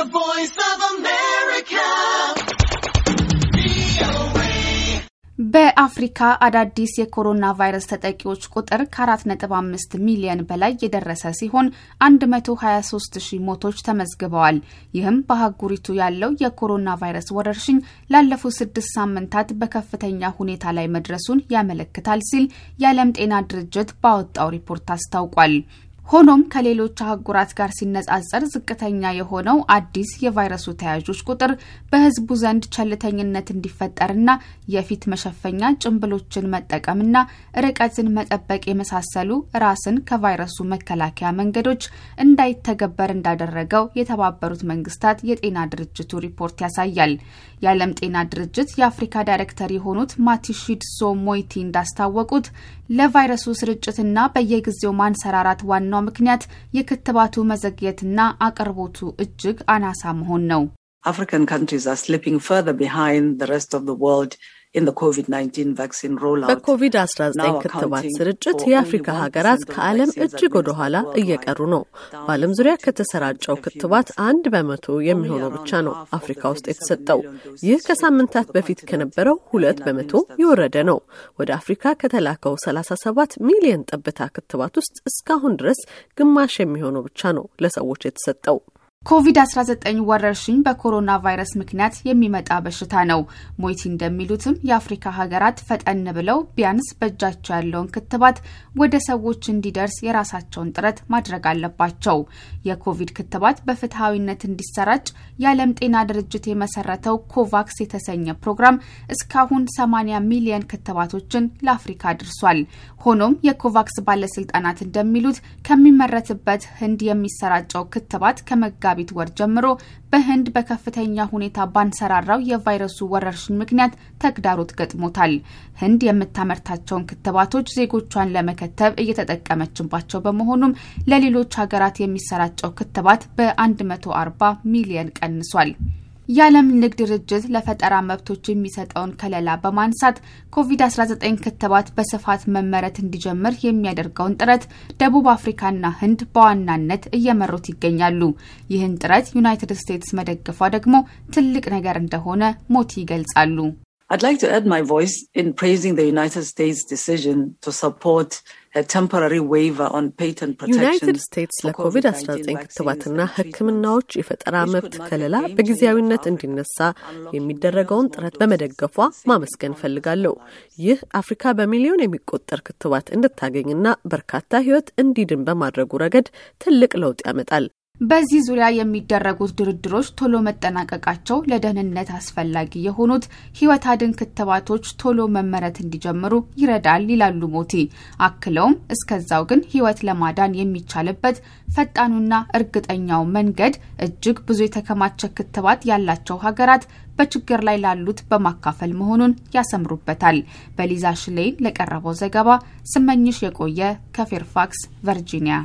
The Voice of America. በአፍሪካ አዳዲስ የኮሮና ቫይረስ ተጠቂዎች ቁጥር ከ4.5 ሚሊዮን በላይ የደረሰ ሲሆን 123 ሺህ ሞቶች ተመዝግበዋል። ይህም በአህጉሪቱ ያለው የኮሮና ቫይረስ ወረርሽኝ ላለፉት ስድስት ሳምንታት በከፍተኛ ሁኔታ ላይ መድረሱን ያመለክታል ሲል የዓለም ጤና ድርጅት ባወጣው ሪፖርት አስታውቋል። ሆኖም ከሌሎች አህጉራት ጋር ሲነጻጸር ዝቅተኛ የሆነው አዲስ የቫይረሱ ተያዦች ቁጥር በሕዝቡ ዘንድ ቸልተኝነት እንዲፈጠርና የፊት መሸፈኛ ጭንብሎችን መጠቀምና ርቀትን መጠበቅ የመሳሰሉ ራስን ከቫይረሱ መከላከያ መንገዶች እንዳይተገበር እንዳደረገው የተባበሩት መንግስታት የጤና ድርጅቱ ሪፖርት ያሳያል። የዓለም ጤና ድርጅት የአፍሪካ ዳይሬክተር የሆኑት ማቲሺድሶ ሞይቲ እንዳስታወቁት ለቫይረሱ ስርጭትና በየጊዜው ማንሰራራት ዋናው ምክንያት የክትባቱ መዘግየትና አቅርቦቱ እጅግ አናሳ መሆን ነው። African countries are slipping further behind the rest of the world in the COVID-19 vaccine rollout. በኮቪድ-19 ክትባት ስርጭት የአፍሪካ ሀገራት ከዓለም እጅግ ወደ ኋላ እየቀሩ ነው። በዓለም ዙሪያ ከተሰራጨው ክትባት አንድ በመቶ የሚሆነው ብቻ ነው አፍሪካ ውስጥ የተሰጠው። ይህ ከሳምንታት በፊት ከነበረው ሁለት በመቶ የወረደ ነው። ወደ አፍሪካ ከተላከው 37 ሚሊዮን ጠብታ ክትባት ውስጥ እስካሁን ድረስ ግማሽ የሚሆነው ብቻ ነው ለሰዎች የተሰጠው። ኮቪድ-19 ወረርሽኝ በኮሮና ቫይረስ ምክንያት የሚመጣ በሽታ ነው። ሞይቲ እንደሚሉትም የአፍሪካ ሀገራት ፈጠን ብለው ቢያንስ በእጃቸው ያለውን ክትባት ወደ ሰዎች እንዲደርስ የራሳቸውን ጥረት ማድረግ አለባቸው። የኮቪድ ክትባት በፍትሐዊነት እንዲሰራጭ የዓለም ጤና ድርጅት የመሰረተው ኮቫክስ የተሰኘ ፕሮግራም እስካሁን 80 ሚሊየን ክትባቶችን ለአፍሪካ አድርሷል። ሆኖም የኮቫክስ ባለስልጣናት እንደሚሉት ከሚመረትበት ህንድ የሚሰራጨው ክትባት ከመጋቢት ወር ጀምሮ በህንድ በከፍተኛ ሁኔታ ባንሰራራው የቫይረሱ ወረርሽኝ ምክንያት ተግዳሮት ገጥሞታል። ህንድ የምታመርታቸውን ክትባቶች ዜጎቿን ለመከተብ እየተጠቀመችባቸው በመሆኑም ለሌሎች ሀገራት የሚሰራጨው ክትባት በ140 ሚሊየን ቀንሷል። የዓለም ንግድ ድርጅት ለፈጠራ መብቶች የሚሰጠውን ከለላ በማንሳት ኮቪድ-19 ክትባት በስፋት መመረት እንዲጀምር የሚያደርገውን ጥረት ደቡብ አፍሪካና ህንድ በዋናነት እየመሩት ይገኛሉ። ይህን ጥረት ዩናይትድ ስቴትስ መደገፏ ደግሞ ትልቅ ነገር እንደሆነ ሞቲ ይገልጻሉ። I'd like to add my voice in praising the United States decision to support a temporary waiver on patent protection. ዩናይትድ ስቴትስ ለኮቪድ-19 ክትባትና ሕክምናዎች የፈጠራ መብት ከለላ በጊዜያዊነት እንዲነሳ የሚደረገውን ጥረት በመደገፏ ማመስገን እፈልጋለሁ። ይህ አፍሪካ በሚሊዮን የሚቆጠር ክትባት እንድታገኝና በርካታ ሕይወት እንዲድን በማድረጉ ረገድ ትልቅ ለውጥ ያመጣል። በዚህ ዙሪያ የሚደረጉት ድርድሮች ቶሎ መጠናቀቃቸው ለደህንነት አስፈላጊ የሆኑት ህይወት አድን ክትባቶች ቶሎ መመረት እንዲጀምሩ ይረዳል ይላሉ ሞቲ። አክለውም እስከዛው ግን ህይወት ለማዳን የሚቻልበት ፈጣኑና እርግጠኛው መንገድ እጅግ ብዙ የተከማቸ ክትባት ያላቸው ሀገራት በችግር ላይ ላሉት በማካፈል መሆኑን ያሰምሩበታል። በሊዛ ሽሌይን ለቀረበው ዘገባ ስመኝሽ የቆየ ከፌርፋክስ ቨርጂኒያ